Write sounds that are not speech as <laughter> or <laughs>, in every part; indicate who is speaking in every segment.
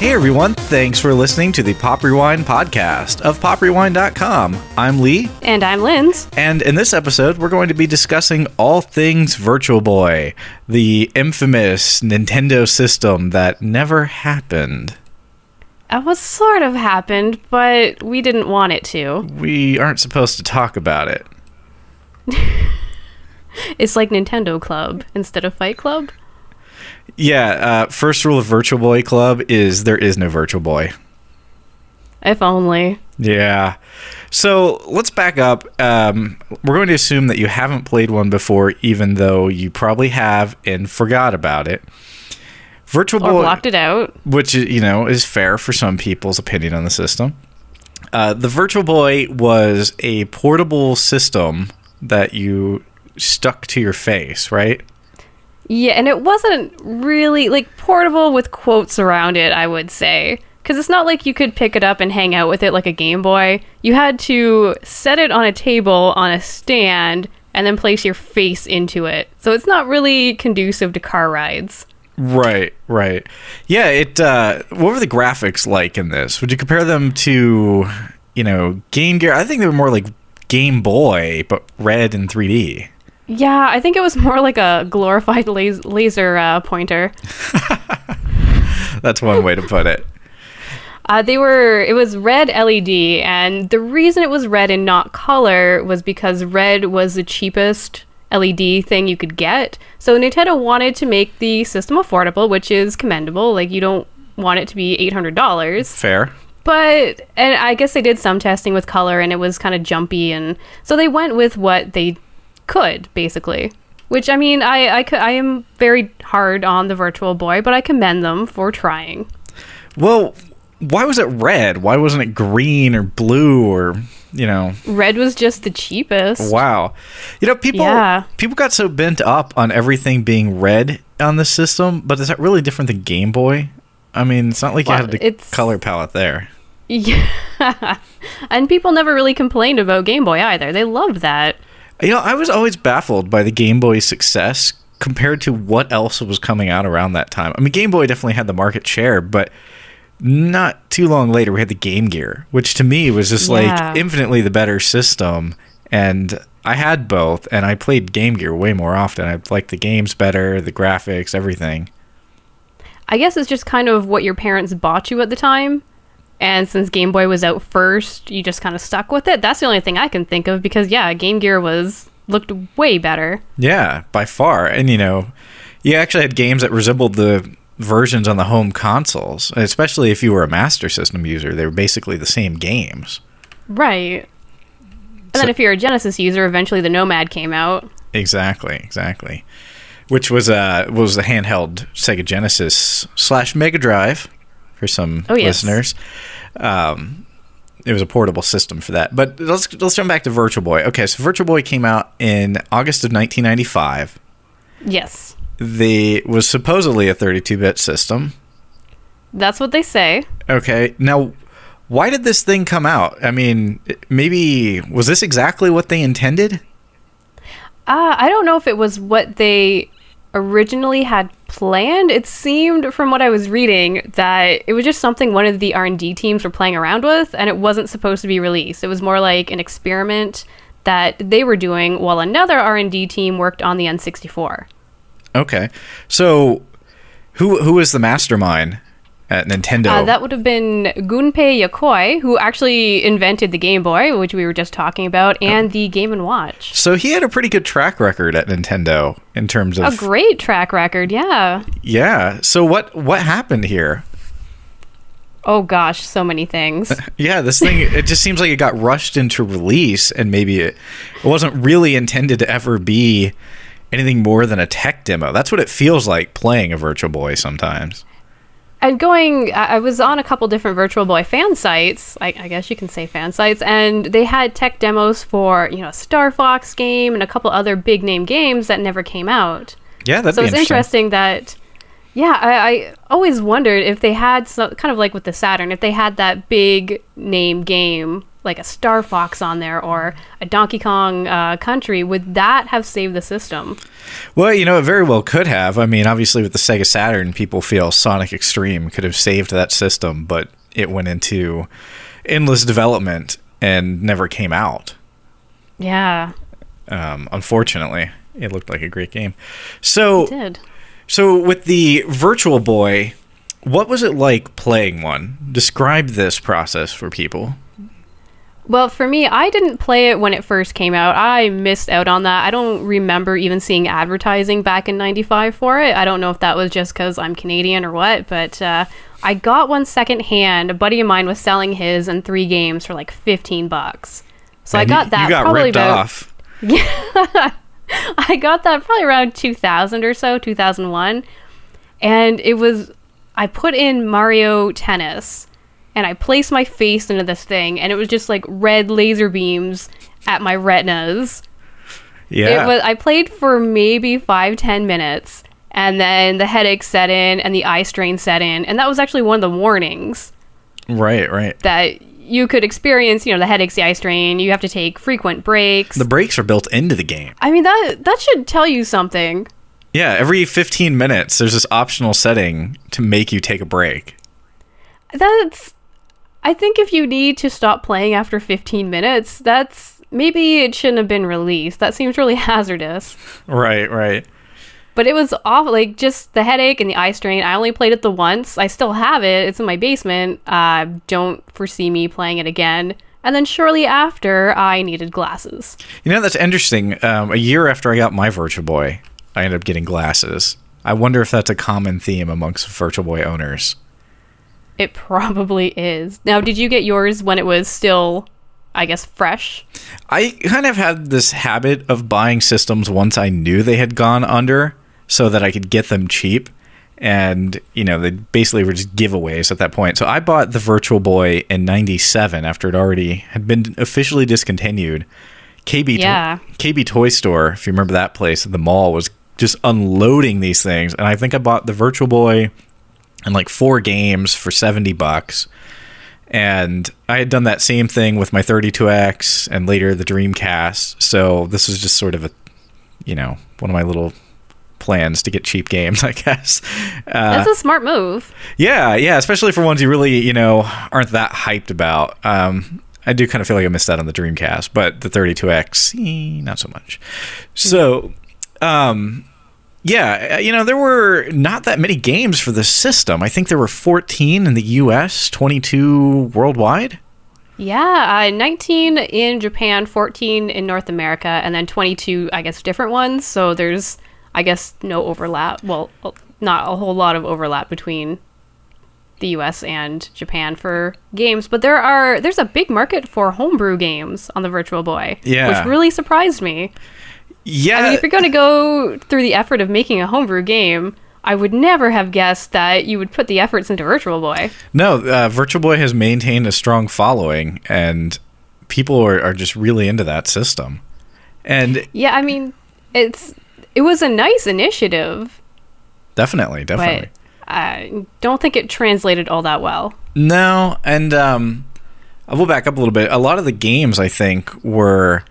Speaker 1: Hey everyone, thanks for listening to the Pop Rewind podcast of poprewind.com. I'm Lee,
Speaker 2: And I'm Linz.
Speaker 1: and in this episode, we're going to be discussing all things Virtual Boy, the infamous Nintendo system that never happened.
Speaker 2: It was sort of happened, but we didn't want it to.
Speaker 1: We aren't supposed to talk about it. <laughs>
Speaker 2: It's like Nintendo Club instead of Fight Club.
Speaker 1: Yeah, uh, first rule of Virtual Boy Club is there is no Virtual Boy.
Speaker 2: If only.
Speaker 1: Yeah. So let's back up. Um, we're going to assume that you haven't played one before, even though you probably have and forgot about it. Virtual
Speaker 2: Or
Speaker 1: Boy,
Speaker 2: blocked it out.
Speaker 1: which you know is fair for some people's opinion on the system. Uh, the Virtual Boy was a portable system that you stuck to your face, right?
Speaker 2: Yeah, and it wasn't really like portable with quotes around it, I would say. Because it's not like you could pick it up and hang out with it like a Game Boy. You had to set it on a table on a stand and then place your face into it. So it's not really conducive to car rides.
Speaker 1: Right, right. Yeah, it uh what were the graphics like in this? Would you compare them to, you know, Game Gear? I think they were more like Game Boy, but red in 3D.
Speaker 2: Yeah, I think it was more like a glorified <laughs> las- laser uh, pointer. <laughs>
Speaker 1: That's one way to put it.
Speaker 2: Uh, they were. It was red LED, and the reason it was red and not color was because red was the cheapest LED thing you could get. So Nintendo wanted to make the system affordable, which is commendable. Like you don't want it to be eight hundred dollars,
Speaker 1: Fair.
Speaker 2: but and I guess they did some testing with color, and it was kind of jumpy, and so they went with what they could basically. Which I mean, I I, cou- I am very hard on the Virtual Boy, but I commend them for trying.
Speaker 1: Well, why was it red? Why wasn't it green or blue or, you know,
Speaker 2: Red was just the cheapest.
Speaker 1: wow. You know, people
Speaker 2: Yeah.
Speaker 1: people got so bent up on everything being red on the system, but is that really different than Game Boy? I mean, it's not like
Speaker 2: Well,
Speaker 1: you had a
Speaker 2: it's-
Speaker 1: color palette there. <laughs>
Speaker 2: Yeah. and people never really complained about Game Boy either. They loved that.
Speaker 1: You know, I was always baffled by the Game Boy's success compared to what else was coming out around that time. I mean, Game Boy definitely had the market share, but not too long later, we had the Game Gear, which to me was just
Speaker 2: Yeah.
Speaker 1: like infinitely the better system. And I had both, and I played Game Gear way more often. I liked the games better, the graphics, everything.
Speaker 2: I guess it's just kind of what your parents bought you at the time. And since Game Boy was out first, you just kind of stuck with it. That's the only thing I can think of because yeah, Game Gear was looked way better.
Speaker 1: Yeah, by far. And, you know, you actually had games that resembled the versions on the home consoles, especially if you were a Master System user. They were basically the same games.
Speaker 2: Right. And
Speaker 1: So-
Speaker 2: then if you're a Genesis user, eventually the Nomad came out.
Speaker 1: Exactly, exactly. Which was uh was the handheld Sega Genesis slash Mega Drive for some
Speaker 2: Oh, yes.
Speaker 1: listeners. Um, it was a portable system for that. But let's let's jump back to Virtual Boy. Okay, so Virtual Boy came out in August of 1995.
Speaker 2: Yes.
Speaker 1: The was supposedly a 32-bit system.
Speaker 2: That's what they say.
Speaker 1: Okay, now why did this thing come out? I mean, maybe was this exactly what they intended?
Speaker 2: Uh, I don't know if it was what they originally had planned. It seemed, from what I was reading, that it was just something one of the R and D teams were playing around with, and it wasn't supposed to be released. It was more like an experiment that they were doing, while another R and D team worked on the N64.
Speaker 1: Okay, so who who was the mastermind at Nintendo?
Speaker 2: Uh, that would have been Gunpei Yokoi, who actually invented the Game Boy, which we were just talking about, and the Game and Watch.
Speaker 1: so he had a pretty good track record at Nintendo in terms of A
Speaker 2: great track record, yeah.
Speaker 1: yeah. So what what happened here?
Speaker 2: Oh gosh, so many things. <laughs>
Speaker 1: Yeah, this thing it just seems like it got rushed into release, and maybe it, it wasn't really intended to ever be anything more than a tech demo. That's what it feels like playing a Virtual Boy sometimes.
Speaker 2: And going I was on a couple different virtual boy fan sites I, I guess you can say fan sites and they had tech demos for you know star fox game and a couple other big name games that never came out
Speaker 1: Yeah, that'd
Speaker 2: so it's
Speaker 1: interesting.
Speaker 2: interesting that yeah I, I always wondered if they had some, kind of like with the saturn if they had that big name game like a Star Fox on there or a Donkey Kong uh, Country, would that have saved the system?
Speaker 1: Well, you know, it very well could have. I mean, obviously, with the Sega Saturn, people feel Sonic X-treme could have saved that system, but it went into endless development and never came out.
Speaker 2: Yeah,
Speaker 1: Um, unfortunately, it looked like a great game. So,
Speaker 2: it did.
Speaker 1: so with the Virtual Boy, what was it like playing one? Describe this process for people.
Speaker 2: Well, for me, I didn't play it when it first came out. I missed out on that. I don't remember even seeing advertising back in 95 for it. I don't know if that was just because I'm Canadian or what, but uh, I got one secondhand. A buddy of mine was selling his and three games for like 15 bucks. So I got that
Speaker 1: You got
Speaker 2: probably
Speaker 1: ripped
Speaker 2: about
Speaker 1: off. <laughs>
Speaker 2: I got that probably around 2000 or so, 2001. And it was, I put in Mario Tennis and I placed my face into this thing and it was just like red laser beams at my retinas.
Speaker 1: Yeah.
Speaker 2: It was, I played for maybe five, ten minutes and then the headache set in and the eye strain set in. And that was actually one of the warnings
Speaker 1: right, right.
Speaker 2: that you could experience, you know, the headaches, the eye strain. You have to take frequent breaks.
Speaker 1: The breaks are built into the game.
Speaker 2: I mean, that, that should tell you something.
Speaker 1: Yeah, every 15 minutes, there's this optional setting to make you take a break.
Speaker 2: That's. I think if you need to stop playing after 15 minutes, that's. Maybe it shouldn't have been released. That seems really <laughs> hazardous.
Speaker 1: Right, right.
Speaker 2: But it was awful. Like, just the headache and the eye strain. I only played it the once. I still have it. It's in my basement. Uh, don't foresee me playing it again. And then shortly after, I needed glasses.
Speaker 1: You know, that's interesting. Um, a year after I got my Virtual Boy, I ended up getting glasses. I wonder if that's a common theme amongst Virtual Boy owners.
Speaker 2: It probably is. Now, did you get yours when it was still, I guess, fresh?
Speaker 1: I kind of had this habit of buying systems once I knew they had gone under so that I could get them cheap. And, you know, they basically were just giveaways at that point. So I bought the Virtual Boy in 97 after it already had been officially discontinued. KB,
Speaker 2: Yeah.
Speaker 1: KB Toy Store, if you remember that place at the mall, was just unloading these things. And I think I bought the Virtual Boy and like four games for 70 bucks. And I had done that same thing with my 32X and later the Dreamcast. So this was just sort of a, you know, one of my little plans to get cheap games, <laughs> I guess. Uh,
Speaker 2: That's a smart move.
Speaker 1: yeah, yeah, especially for ones you really, you know, aren't that hyped about. Um, I do kind of feel like I missed out on the Dreamcast, but the 32X, eh, not so much. So, um, yeah, uh, you know, there were not that many games for the system. I think there were 14 in the US, 22 worldwide.
Speaker 2: Yeah, uh, 19 in Japan, 14 in North America, and then 22, I guess, different ones. So there's, I guess, no overlap. Well, uh, not a whole lot of overlap between the US and Japan for games, but there are there's a big market for homebrew games on the Virtual Boy,
Speaker 1: Yeah.
Speaker 2: which really surprised me.
Speaker 1: Yeah.
Speaker 2: I mean, if you're going to go through the effort of making a homebrew game, I would never have guessed that you would put the efforts into Virtual Boy.
Speaker 1: No, uh, Virtual Boy has maintained a strong following, and people are, are just really into that system. And
Speaker 2: Yeah, I mean, it's it was a nice initiative,
Speaker 1: definitely, definitely.
Speaker 2: but I don't think it translated all that well.
Speaker 1: No, and um, I will back up a little bit. A lot of the games, I think, were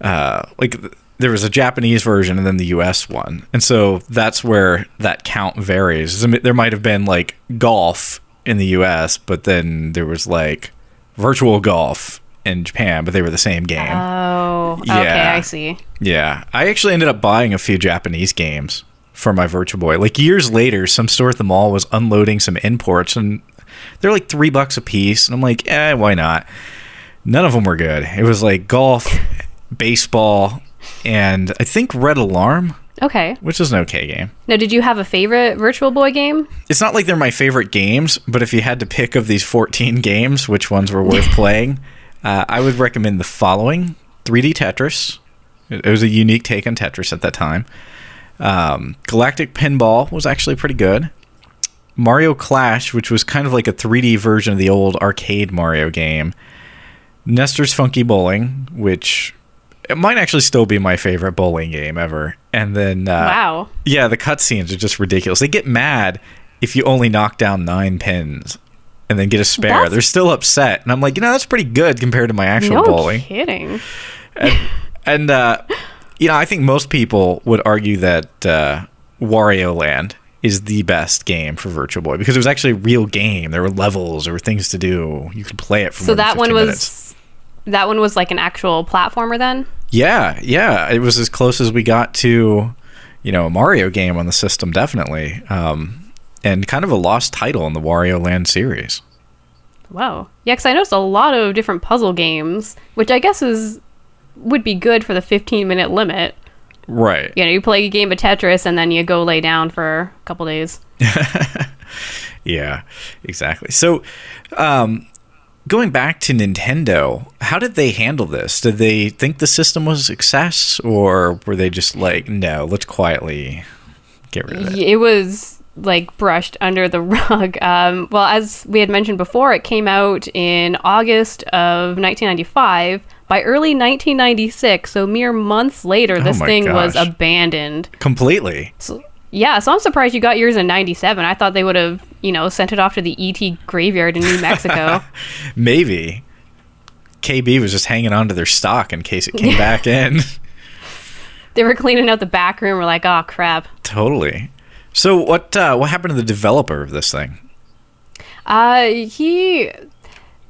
Speaker 1: uh, like there was a Japanese version and then the US one, and so that's where that count varies. There might have been like golf in the US, but then there was like virtual golf in Japan, but they were the same game.
Speaker 2: Oh, okay,
Speaker 1: Yeah.
Speaker 2: I see.
Speaker 1: Yeah, I actually ended up buying a few Japanese games for my Virtual Boy. Like years later, some store at the mall was unloading some imports, and they're like three bucks a piece, and I'm like, eh, why not? None of them were good. It was like golf, baseball, and I think Red Alarm,
Speaker 2: Okay.
Speaker 1: which is an okay game.
Speaker 2: Now, did you have a favorite Virtual Boy game?
Speaker 1: It's not like they're my favorite games, but if you had to pick of these 14 games, which ones were worth <laughs> playing, uh, I would recommend the following 3D Tetris. It was a unique take on Tetris at that time. Um, Galactic Pinball was actually pretty good. Mario Clash, which was kind of like a 3D version of the old arcade Mario game. Nestor's Funky Bowling, which it might actually still be my favorite bowling game ever. And then, uh,
Speaker 2: wow.
Speaker 1: yeah, the cutscenes are just ridiculous. They get mad if you only knock down nine pins. and then get a spare.
Speaker 2: That's-
Speaker 1: They're still upset, and I'm like, you know, that's pretty good compared to my actual
Speaker 2: no
Speaker 1: bowling.
Speaker 2: kidding.
Speaker 1: and, and uh, you know, I think most people would argue that uh, Wario Land is the best game for Virtual Boy because it was actually a real game. There were levels, there were things to do. You could play it for
Speaker 2: So that one was
Speaker 1: minutes.
Speaker 2: That one was like an actual platformer then.
Speaker 1: Yeah, yeah, it was as close as we got to, you know, a Mario game on the system, definitely, um, and kind of a lost title in the Wario Land series.
Speaker 2: Wow. Yeah, because I noticed a lot of different puzzle games, which I guess is would be good for the 15 minute limit.
Speaker 1: Right.
Speaker 2: You know, you play a game of Tetris and then you go lay down for a couple days. <laughs>
Speaker 1: Yeah, exactly. So, um, going back to Nintendo, how did they handle this? Did they think the system was a success, or were they just like, no, let's quietly get rid of it?
Speaker 2: It was like brushed under the <laughs> rug. Um, well, as we had mentioned before, it came out in August of 1995. By early 1996, so mere months later, this
Speaker 1: Oh
Speaker 2: thing was abandoned.
Speaker 1: Completely.
Speaker 2: So, yeah, so I'm surprised you got yours in 97. I thought they would have, you know, sent it off to the ET graveyard in New Mexico. <laughs>
Speaker 1: Maybe KB was just hanging on to their stock in case it came back <laughs> in.
Speaker 2: they were cleaning out the back room. We're like, oh, crap.
Speaker 1: totally. So, what uh, what happened to the developer of this thing?
Speaker 2: Uh, he.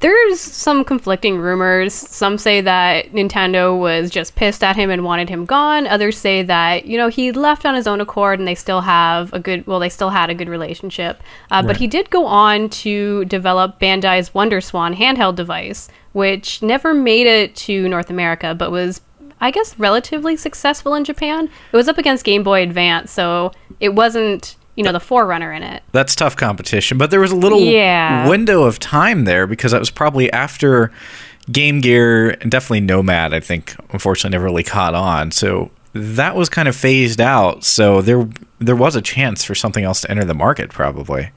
Speaker 2: There's some conflicting rumors. Some say that Nintendo was just pissed at him and wanted him gone. Others say that you know he left on his own accord and they still have a good. Well, they still had a good relationship. Uh, But he did go on to develop Bandai's Wonder Swan handheld device, which never made it to North America, but was. I guess relatively successful in Japan. It was up against Game Boy Advance, so it wasn't, you know, the forerunner in it.
Speaker 1: That's tough competition, but there was a little
Speaker 2: Yeah.
Speaker 1: window of time there because that was probably after Game Gear and definitely Nomad. I think unfortunately never really caught on, so that was kind of phased out. So there there was a chance for something else to enter the market, probably.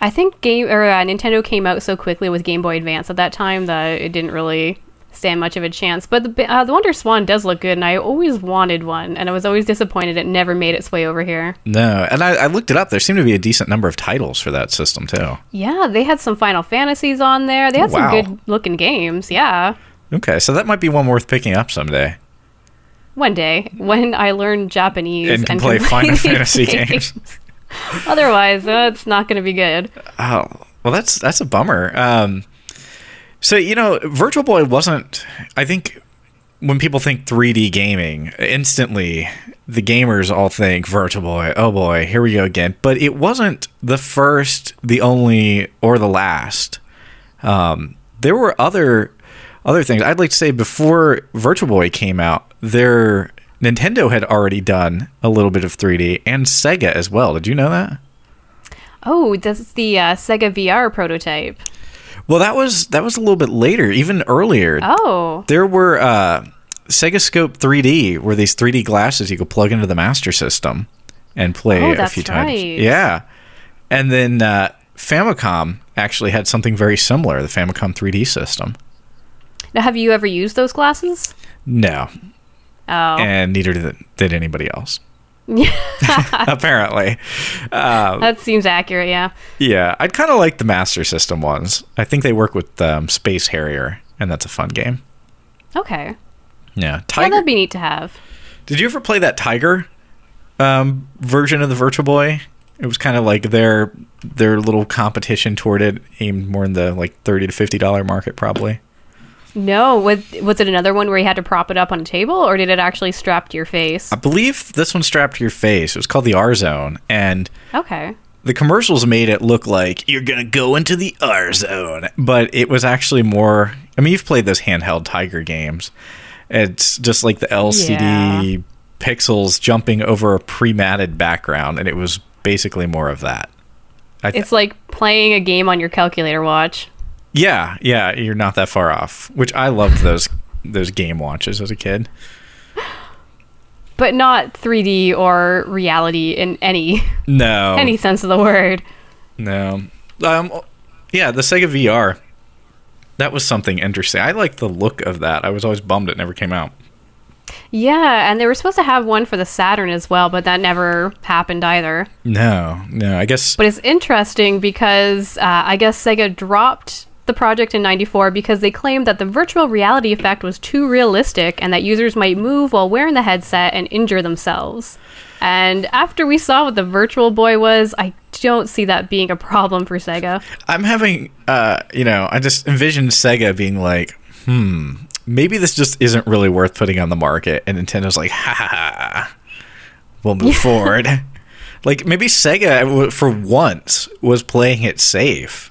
Speaker 2: I think game or uh, Nintendo came out so quickly with Game Boy Advance at that time that it didn't really stand much of a chance. But the uh, the Wonder Swan does look good, and I always wanted one, and I was always disappointed it never made its way over here.
Speaker 1: No, and I, I looked it up. There seemed to be a decent number of titles for that system too.
Speaker 2: Yeah, they had some Final Fantasies on there. They had
Speaker 1: Wow.
Speaker 2: some good looking games. Yeah.
Speaker 1: Okay, so that might be one worth picking up someday.
Speaker 2: One day when I learn Japanese
Speaker 1: And can play Final
Speaker 2: these
Speaker 1: Fantasy <laughs> games.
Speaker 2: Otherwise, uh, it's not going to be good.
Speaker 1: Oh, well, that's that's a bummer. Um, so you know, Virtual Boy wasn't. I think when people think 3D gaming, instantly the gamers all think Virtual Boy. Oh boy, here we go again. But it wasn't the first, the only, or the last. Um, there were other other things. I'd like to say before Virtual Boy came out, there Nintendo had already done a little bit of 3D and Sega as well. Did you know that?
Speaker 2: Oh, that's the uh, Sega VR prototype.
Speaker 1: Well, that was that was a little bit later, even earlier.
Speaker 2: Oh,
Speaker 1: There were uh, Sega Scope 3D, were these 3D glasses you could plug into the Master System and play
Speaker 2: Oh,
Speaker 1: a few times.
Speaker 2: right.
Speaker 1: Yeah, and then uh, Famicom actually had something very similar, the Famicom 3D system.
Speaker 2: now have you ever used those glasses?
Speaker 1: No,
Speaker 2: Oh,
Speaker 1: and neither did, did anybody else. <laughs> Apparently, um,
Speaker 2: that seems accurate. Yeah.
Speaker 1: yeah, I'd kind of like the Master System ones. I think they work with um, Space Harrier, and that's a fun game.
Speaker 2: Okay.
Speaker 1: Yeah,
Speaker 2: Yeah,
Speaker 1: Tiger.
Speaker 2: that'd be neat to have.
Speaker 1: Did you ever play that Tiger um, version of the Virtual Boy? It was kind of like their their little competition toward it, aimed more in the like thirty to fifty dollar market, probably.
Speaker 2: No, was was it another one where you had to prop it up on a table, or did it actually strap to your face?
Speaker 1: I believe this one strapped to your face. It was called the R Zone, and
Speaker 2: Okay.
Speaker 1: the commercials made it look like you're gonna go into the R Zone, but it was actually more. I mean, you've played those handheld Tiger games. It's just like the LCD pixels jumping over a pre-matted background, and it was basically more of that. Th-
Speaker 2: It's like playing a game on your calculator watch.
Speaker 1: Yeah, yeah, you're not that far off. Which I loved those those game watches as a kid.
Speaker 2: But not 3D or reality in any
Speaker 1: No, <laughs>
Speaker 2: any sense of the word.
Speaker 1: no. Um, yeah, the Sega VR. That was something interesting. I liked the look of that. I was always bummed it never came out.
Speaker 2: Yeah, and they were supposed to have one for the Saturn as well, but that never happened either.
Speaker 1: No, no. I guess
Speaker 2: But it's interesting because uh, I guess Sega dropped the project in 94 because they claimed that the virtual reality effect was too realistic and that users might move while wearing the headset and injure themselves. And after we saw what the Virtual Boy was, I don't see that being a problem for Sega.
Speaker 1: I'm having, uh, you know, I just envisioned Sega being like, hmm, maybe this just isn't really worth putting on the market. And Nintendo's like, ha ha ha, we'll move <laughs> forward. like maybe Sega, for once, was playing it safe.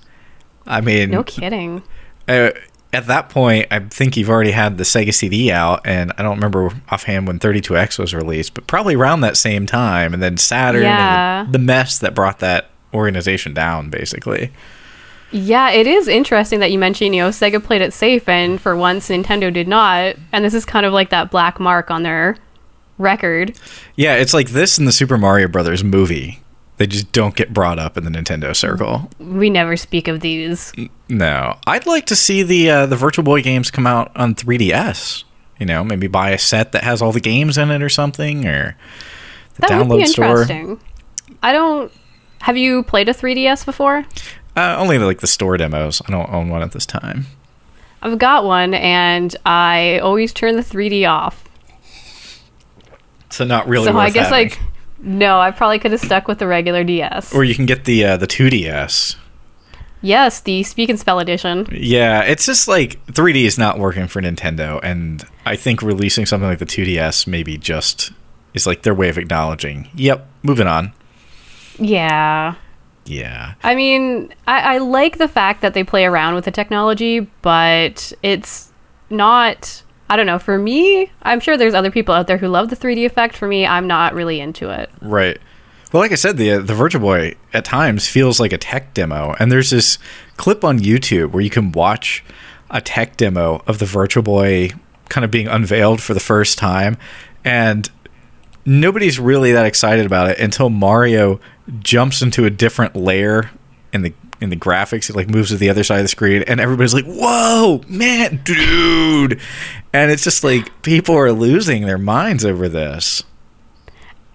Speaker 1: I mean,
Speaker 2: No kidding.
Speaker 1: uh, at that point, I think you've already had the Sega CD out, and I don't remember offhand when 32X was released, but probably around that same time. And then Saturn,
Speaker 2: Yeah.
Speaker 1: and the mess that brought that organization down, basically.
Speaker 2: Yeah, it is interesting that you mentioned, you know, Sega played it safe and for once Nintendo did not. And this is kind of like that black mark on their record.
Speaker 1: Yeah, it's like this in the Super Mario Brothers movie. They just don't get brought up in the Nintendo circle.
Speaker 2: We never speak of these.
Speaker 1: No, I'd like to see the uh, the Virtual Boy games come out on 3DS. You know, maybe buy a set that has all the games in it or something, or the
Speaker 2: That
Speaker 1: download
Speaker 2: would be
Speaker 1: store.
Speaker 2: interesting. I don't. Have you played a 3DS before?
Speaker 1: Uh, only like the store demos. I don't own one at this time.
Speaker 2: I've got one, and I always turn the 3D off.
Speaker 1: So not really.
Speaker 2: so I guess
Speaker 1: having.
Speaker 2: like no, I probably could have stuck with the regular DS.
Speaker 1: or you can get the uh, the 2DS.
Speaker 2: yes, the Speak and Spell edition.
Speaker 1: Yeah, it's just like 3D is not working for Nintendo, and I think releasing something like the 2DS maybe just is like their way of acknowledging. Yep, moving on.
Speaker 2: Yeah.
Speaker 1: Yeah,
Speaker 2: I mean, I, I like the fact that they play around with the technology, but it's not. I don't know. For me, I'm sure there's other people out there who love the 3D effect. For me, I'm not really into it.
Speaker 1: right. Well, like I said, the uh, the Virtual Boy at times feels like a tech demo, and there's this clip on YouTube where you can watch a tech demo of the Virtual Boy kind of being unveiled for the first time, and nobody's really that excited about it until Mario jumps into a different layer in the in the graphics. It like moves to the other side of the screen, and everybody's like, "Whoa, man, dude!" And it's just like people are losing their minds over this.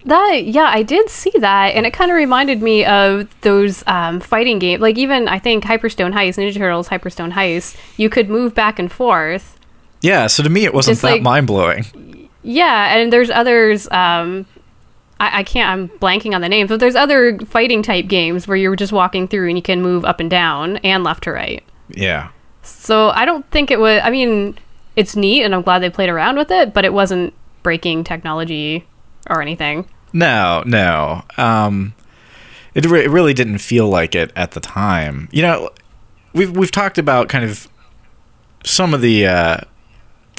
Speaker 2: That yeah, I did see that, and it kind of reminded me of those um, fighting games. Like even I think Hyperstone Heist, Ninja Turtles Hyperstone Heist, you could move back and forth.
Speaker 1: Yeah, so to me, it wasn't
Speaker 2: Just
Speaker 1: that
Speaker 2: like-
Speaker 1: mind blowing.
Speaker 2: Yeah, and there's others. Um, I, I can't. I'm blanking on the names, but there's other fighting type games where you're just walking through and you can move up and down and left to right.
Speaker 1: Yeah,
Speaker 2: So I don't think it was. I mean, it's neat, and I'm glad they played around with it, but it wasn't breaking technology or anything.
Speaker 1: no, no. Um, it, re- it really didn't feel like it at the time. You know, we've we've talked about kind of some of the uh,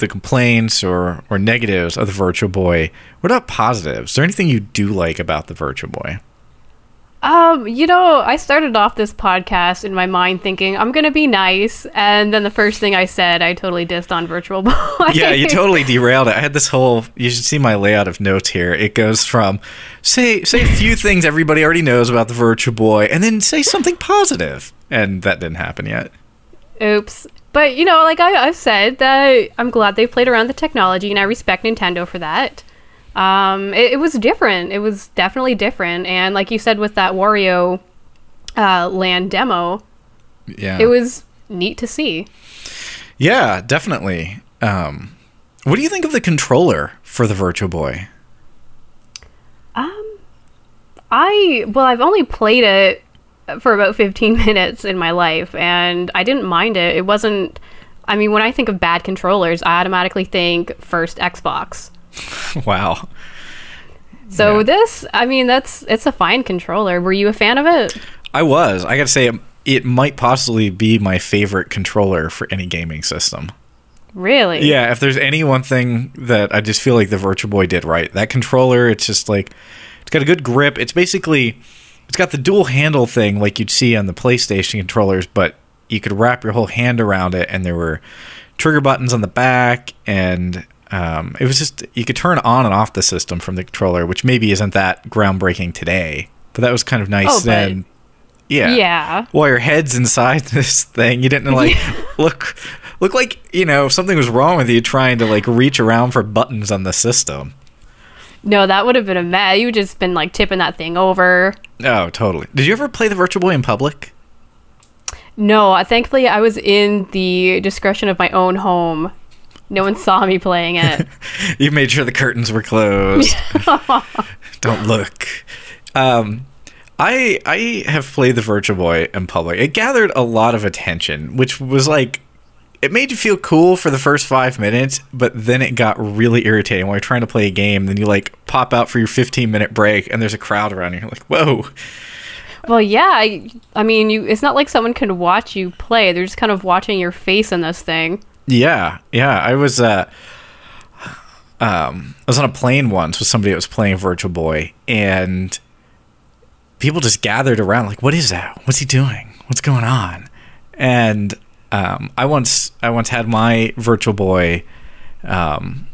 Speaker 1: the complaints or or negatives of the Virtual Boy. What about positives? Is there anything you do like about the Virtual Boy?
Speaker 2: Um, you know, I started off this podcast in my mind thinking I'm gonna be nice, and then the first thing I said, I totally dissed on Virtual <laughs> Boy.
Speaker 1: yeah, you totally derailed it. I had this whole. You should see my layout of notes here. It goes from say say a few things everybody already knows about the Virtual Boy, and then say something positive, and that didn't happen yet.
Speaker 2: Oops. But you know, like I, I've said, that I'm glad they played around the technology, and I respect Nintendo for that. Um, it, it was different. It was definitely different, and like you said with that Wario uh, Land demo,
Speaker 1: Yeah,
Speaker 2: it was neat to see.
Speaker 1: Yeah, definitely. Um, what do you think of the controller for the Virtual Boy?
Speaker 2: Um, I well, I've only played it for about 15 <laughs> minutes in my life, and I didn't mind it. It wasn't. I mean, when I think of bad controllers, I automatically think first Xbox. <laughs>
Speaker 1: wow.
Speaker 2: So
Speaker 1: Yeah.
Speaker 2: this, I mean, that's it's a fine controller. Were you a fan of it?
Speaker 1: I was. I got to say, it, it might possibly be my favorite controller for any gaming system.
Speaker 2: Really?
Speaker 1: Yeah, if there's any one thing that I just feel like the Virtual Boy did right, that controller, it's just like it's got a good grip. It's basically it's got the dual handle thing like you'd see on the PlayStation controllers, but you could wrap your whole hand around it, and there were trigger buttons on the back, and um, it was just you could turn on and off the system from the controller, which maybe isn't that groundbreaking today, but that was kind of nice
Speaker 2: Oh,
Speaker 1: then. Yeah.
Speaker 2: Yeah.
Speaker 1: While your head's inside <laughs> this thing, you didn't like <laughs> look look like you know something was wrong with you trying to like reach around for buttons on the system.
Speaker 2: No, that would have been a mess. You would just been like tipping that thing over.
Speaker 1: Oh, totally. Did you ever play the Virtual Boy in public?
Speaker 2: No, uh, thankfully I was in the discretion of my own home. No one saw me playing it. <laughs>
Speaker 1: you made sure the curtains were closed. <laughs> Don't look. Um, I I have played the Virtual Boy in public. It gathered a lot of attention, which was like it made you feel cool for the first five minutes, but then it got really irritating when you're trying to play a game. Then you like pop out for your 15 minute break, and there's a crowd around you. You're like, whoa.
Speaker 2: well, yeah. I, I mean, you. It's not like someone can watch you play. They're just kind of watching your face in this thing.
Speaker 1: Yeah, yeah. I was uh um I was on a plane once with somebody that was playing Virtual Boy and people just gathered around like, what is that? What's he doing? What's going on? And um I once I once had my Virtual Boy um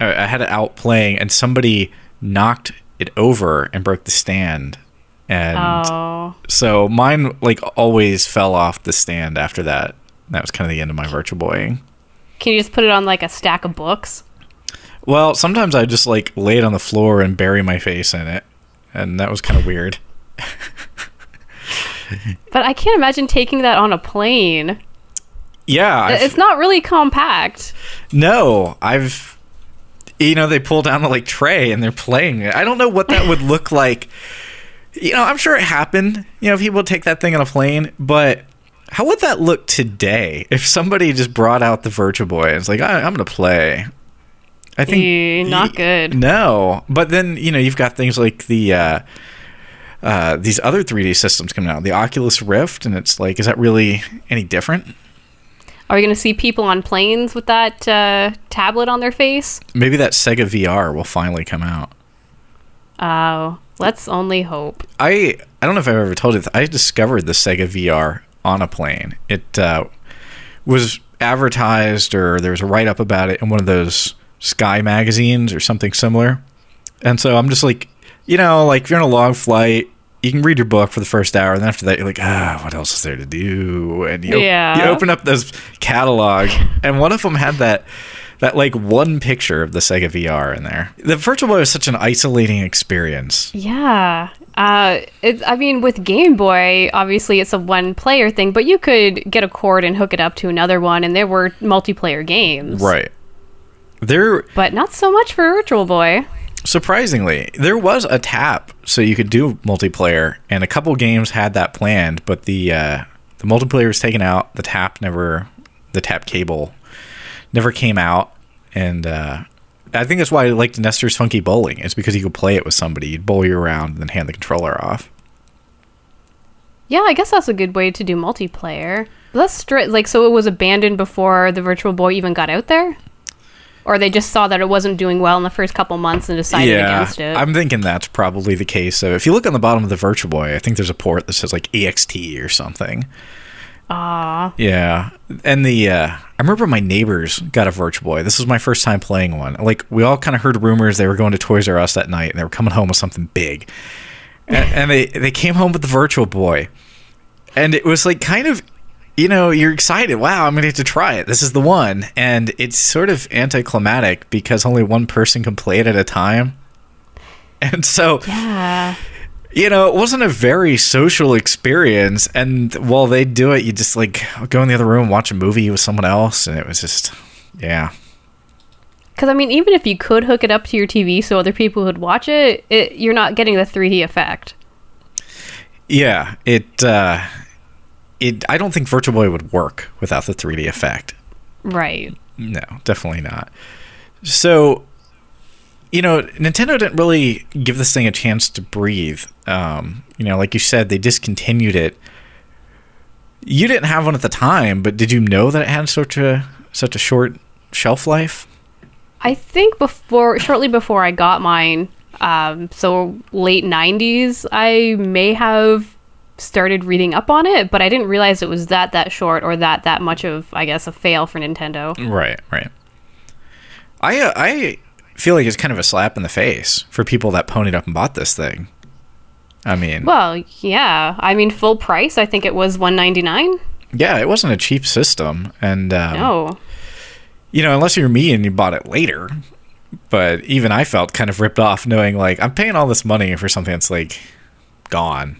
Speaker 1: I I had it out playing and somebody knocked it over and broke the stand. And
Speaker 2: Oh,
Speaker 1: so mine like always fell off the stand after that. That was kind of the end of my Virtual Boying.
Speaker 2: can you just put it on like a stack of books?
Speaker 1: Well, sometimes I just like lay it on the floor and bury my face in it, and that was kind of weird. <laughs>
Speaker 2: But I can't imagine taking that on a plane.
Speaker 1: Yeah, I've,
Speaker 2: It's not really compact.
Speaker 1: no, I've you know they pull down the like tray and they're playing it. I don't know what that would look like. You know, I'm sure it happened. You know, people take that thing on a plane, but how would that look today if somebody just brought out the Virtual Boy and it's like, I, I'm going to play? I think
Speaker 2: not good.
Speaker 1: No, but then you know you've got things like the uh, uh, these other 3D systems coming out, the Oculus Rift, and it's like, is that really any different?
Speaker 2: Are we going to see people on planes with that uh, tablet on their face?
Speaker 1: Maybe that Sega VR will finally come out.
Speaker 2: Oh, let's only hope.
Speaker 1: I I don't know if I've ever told you. This. I discovered the Sega VR on a plane. It uh, was advertised, or there was a write up about it in one of those Sky magazines or something similar. And so I'm just like, you know, like if you're on a long flight, you can read your book for the first hour, and then after that, you're like, ah, what else is there to do? And you,
Speaker 2: Yeah.
Speaker 1: you open up this catalog, and one of them had that that like one picture of the Sega VR in there. The Virtual Boy was such an isolating experience.
Speaker 2: Yeah. Uh, it's, I mean, with Game Boy, obviously it's a one player thing, but you could get a cord and hook it up to another one, and there were multiplayer games.
Speaker 1: Right. There
Speaker 2: But not so much for Virtual Boy.
Speaker 1: Surprisingly, there was a tap so you could do multiplayer and a couple games had that planned, but the uh the multiplayer was taken out, the tap never the tap cable never came out and uh I think that's why I liked Nestor's Funky Bowling. It's because you could play it with somebody. You'd bowl you around and then hand the controller off.
Speaker 2: Yeah, I guess that's a good way to do multiplayer. That's stri- like so. It was abandoned before the Virtual Boy even got out there, or they just saw that it wasn't doing well in the first couple months and decided against it.
Speaker 1: I'm thinking that's probably the case. So if you look on the bottom of the Virtual Boy, I think there's a port that says like EXT or something.
Speaker 2: Aw,
Speaker 1: Yeah, and the uh, I remember my neighbors got a Virtual Boy. This was my first time playing one. Like we all kind of heard rumors they were going to Toys R Us that night, and they were coming home with something big. And, and they they came home with the Virtual Boy, and it was like kind of, you know, you're excited. Wow, I'm gonna get to try it. This is the one, and it's sort of anticlimactic because only one person can play it at a time. <laughs> And so
Speaker 2: yeah.
Speaker 1: you know, it wasn't a very social experience. And while they do it, you just like go in the other room, watch a movie with someone else, and it was just, yeah,
Speaker 2: Because I mean, even if you could hook it up to your TV so other people would watch it, it you're not getting the 3D effect.
Speaker 1: yeah. It, uh, it. I don't think Virtual Boy would work without the 3D effect.
Speaker 2: Right.
Speaker 1: No, definitely not. So, you know, Nintendo didn't really give this thing a chance to breathe. Um, you know, like you said, they discontinued it. You didn't have one at the time, but did you know that it had such a such a short shelf life?
Speaker 2: I think before, shortly before I got mine, um, so late 90s, I may have started reading up on it, but I didn't realize it was that that short or that that much of, I guess, a fail for Nintendo.
Speaker 1: Right, right. I uh, I feel like it's kind of a slap in the face for people that ponied up and bought this thing. I mean,
Speaker 2: Well, yeah. I mean, full price. I think it was one ninety nine.
Speaker 1: yeah, it wasn't a cheap system, and um,
Speaker 2: No.
Speaker 1: you know, unless you're me and you bought it later. But even I felt kind of ripped off knowing like I'm paying all this money for something that's like gone.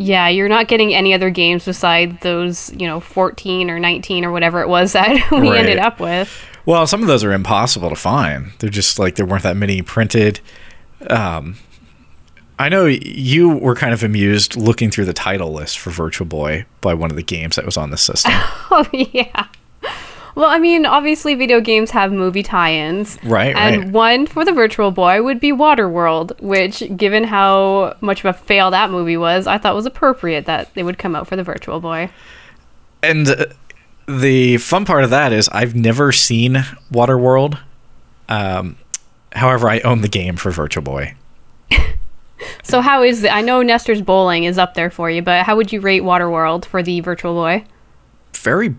Speaker 2: Yeah, you're not getting any other games besides those, you know, 14 or 19 or whatever it was <laughs> that we
Speaker 1: Right.
Speaker 2: ended up with.
Speaker 1: Well, some of those are impossible to find. They're just like there weren't that many printed. Um, I know you were kind of amused looking through the title list for Virtual Boy by one of the games that was on the system. <laughs>
Speaker 2: Oh, yeah. Well, I mean, obviously, video games have movie tie ins.
Speaker 1: Right,
Speaker 2: And
Speaker 1: right.
Speaker 2: one for the Virtual Boy would be Waterworld, which, given how much of a fail that movie was, I thought was appropriate that they would come out for the Virtual Boy.
Speaker 1: and uh, the fun part of that is I've never seen Waterworld. Um, however, I own the game for Virtual Boy. <laughs>
Speaker 2: So, how is it? I know Nestor's Bowling is up there for you, but how would you rate Waterworld for the Virtual Boy?
Speaker 1: very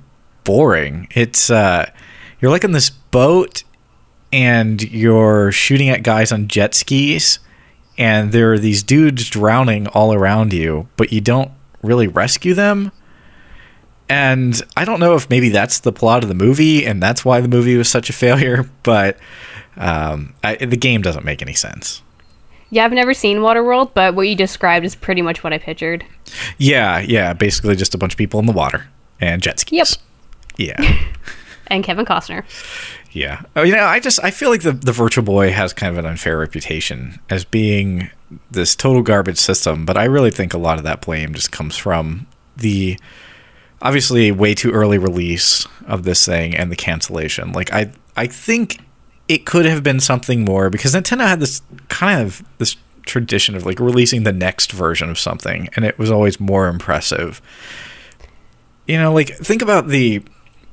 Speaker 1: boring. It's uh you're like in this boat and you're shooting at guys on jet skis and there are these dudes drowning all around you, but you don't really rescue them. And I don't know if maybe that's the plot of the movie and that's why the movie was such a failure, <laughs> but um, I, the game doesn't make any sense.
Speaker 2: Yeah, I've never seen Waterworld, but what you described is pretty much what I pictured.
Speaker 1: Yeah, yeah, basically just a bunch of people in the water and jet skis.
Speaker 2: Yep.
Speaker 1: Yeah. <laughs>
Speaker 2: And Kevin Costner.
Speaker 1: Yeah. Oh, you know, I just I feel like the the Virtual Boy has kind of an unfair reputation as being this total garbage system, but I really think a lot of that blame just comes from the obviously way too early release of this thing and the cancellation. Like I I think it could have been something more because Nintendo had this kind of this tradition of like releasing the next version of something and it was always more impressive. You know, like think about the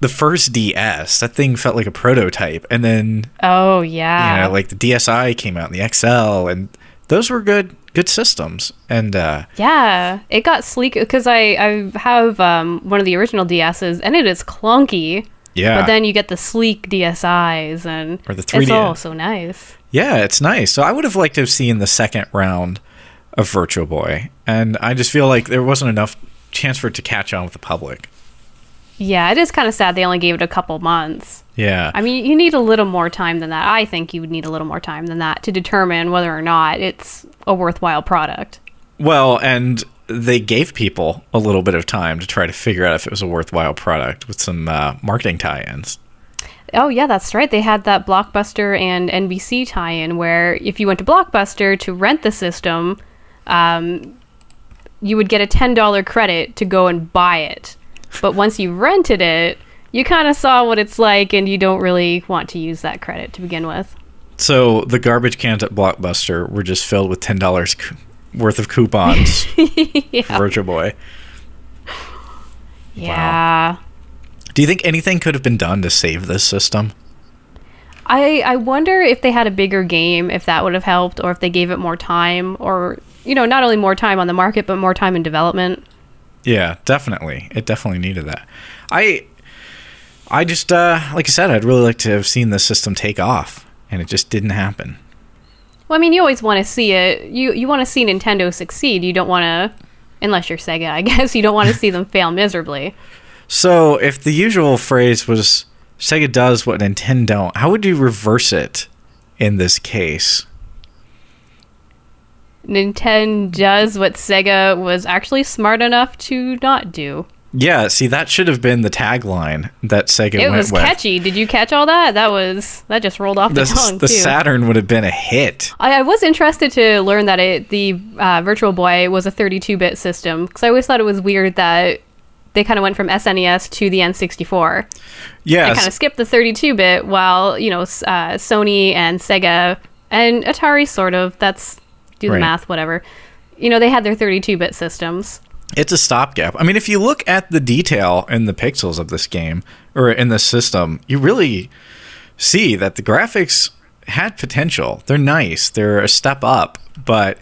Speaker 1: the first DS. That thing felt like a prototype and then
Speaker 2: Oh, yeah.
Speaker 1: you know, like the DSi came out and the XL and those were good good systems. And uh
Speaker 2: Yeah, it got sleek because I I have um, one of the original DSs and it is clunky.
Speaker 1: yeah.
Speaker 2: But then you get the sleek DSIs and
Speaker 1: Or the 3D.
Speaker 2: It's all so nice.
Speaker 1: Yeah, it's nice. So I would have liked to have seen the second round of Virtual Boy, and I just feel like there wasn't enough chance for it to catch on with the public.
Speaker 2: Yeah, it is kind of sad they only gave it a couple months.
Speaker 1: Yeah,
Speaker 2: I mean, you need a little more time than that. I think you would need a little more time than that to determine whether or not it's a worthwhile product.
Speaker 1: well, and they gave people a little bit of time to try to figure out if it was a worthwhile product with some uh, marketing tie-ins.
Speaker 2: Oh yeah, that's right. They had that Blockbuster and NBC tie-in where if you went to Blockbuster to rent the system, um, you would get a ten dollar credit to go and buy it. But once you rented it, you kind of saw what it's like, and you don't really want to use that credit to begin with.
Speaker 1: So the garbage cans at Blockbuster were just filled with ten dollars worth of coupons. <laughs> for Virtual Boy.
Speaker 2: Yeah.
Speaker 1: Do you think anything could have been done to save this system?
Speaker 2: I I wonder if they had a bigger game, if that would have helped, or if they gave it more time, or you know, not only more time on the market, but more time in development.
Speaker 1: Yeah, definitely. It definitely needed that. I I just uh like I said, I'd really like to have seen the system take off and it just didn't happen.
Speaker 2: Well, I mean, you always want to see it. You you want to see Nintendo succeed. You don't want to, unless you're Sega, I <laughs> guess. You don't want to see them fail miserably.
Speaker 1: So, if the usual phrase was Sega does what Nintendo don't, how would you reverse it in this case?
Speaker 2: Nintendo does what Sega was actually smart enough to not do.
Speaker 1: Yeah, see that should have been the tagline that Sega
Speaker 2: It
Speaker 1: went
Speaker 2: was
Speaker 1: with.
Speaker 2: catchy. Did you catch all that? That was that just rolled off the,
Speaker 1: The,
Speaker 2: tongue
Speaker 1: the
Speaker 2: too.
Speaker 1: Saturn would have been a hit.
Speaker 2: I, I was interested to learn that it the uh, Virtual Boy was a 32-bit system because I always thought it was weird that they kind of went from SNES to the N64.
Speaker 1: Yeah,
Speaker 2: They kind of skipped the 32-bit while you know uh, Sony and Sega and Atari sort of. That's do the
Speaker 1: Right.
Speaker 2: math, whatever. You know they had their 32-bit systems.
Speaker 1: it's a stopgap. I mean, if you look at the detail in the pixels of this game or in this system, you really see that the graphics had potential. They're nice. They're a step up, but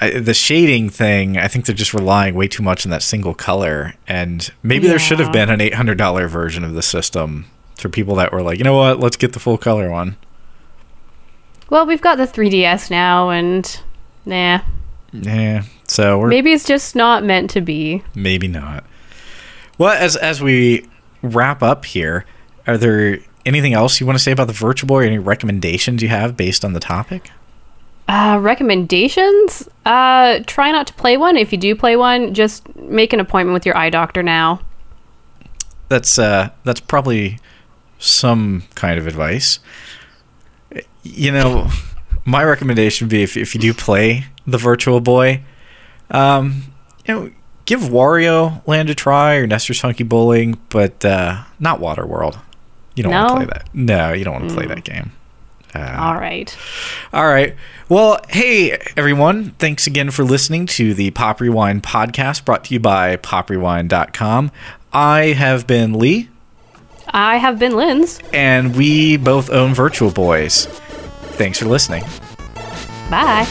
Speaker 1: I, the shading thing, I think they're just relying way too much on that single color. And maybe there should have been an eight hundred dollar version of the system for people that were like, you know what, let's get the full color one.
Speaker 2: Well, we've got the 3DS now, and nah,
Speaker 1: Yeah. So we're
Speaker 2: Maybe it's just not meant to be.
Speaker 1: Maybe not. Well, as as we wrap up here, are there anything else you want to say about the Virtual Boy? Or any recommendations you have based on the topic?
Speaker 2: Uh, recommendations? Uh, try not to play one. If you do play one, just make an appointment with your eye doctor now.
Speaker 1: That's uh, that's probably some kind of advice. You know, my recommendation would be if if you do play the Virtual Boy, um, you know, give Wario Land a try or Nestor's Funky Bowling, but uh, not Waterworld. You don't want to play that. No, you don't want to play that game. Uh,
Speaker 2: All right.
Speaker 1: All right. Well, hey, everyone. Thanks again for listening to the Pop Rewind podcast brought to you by poprewind.com. I have been Lee,
Speaker 2: I have been Lynn's.
Speaker 1: and we both own Virtual Boys. Thanks for listening.
Speaker 2: Bye.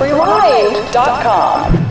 Speaker 3: Rewind.com.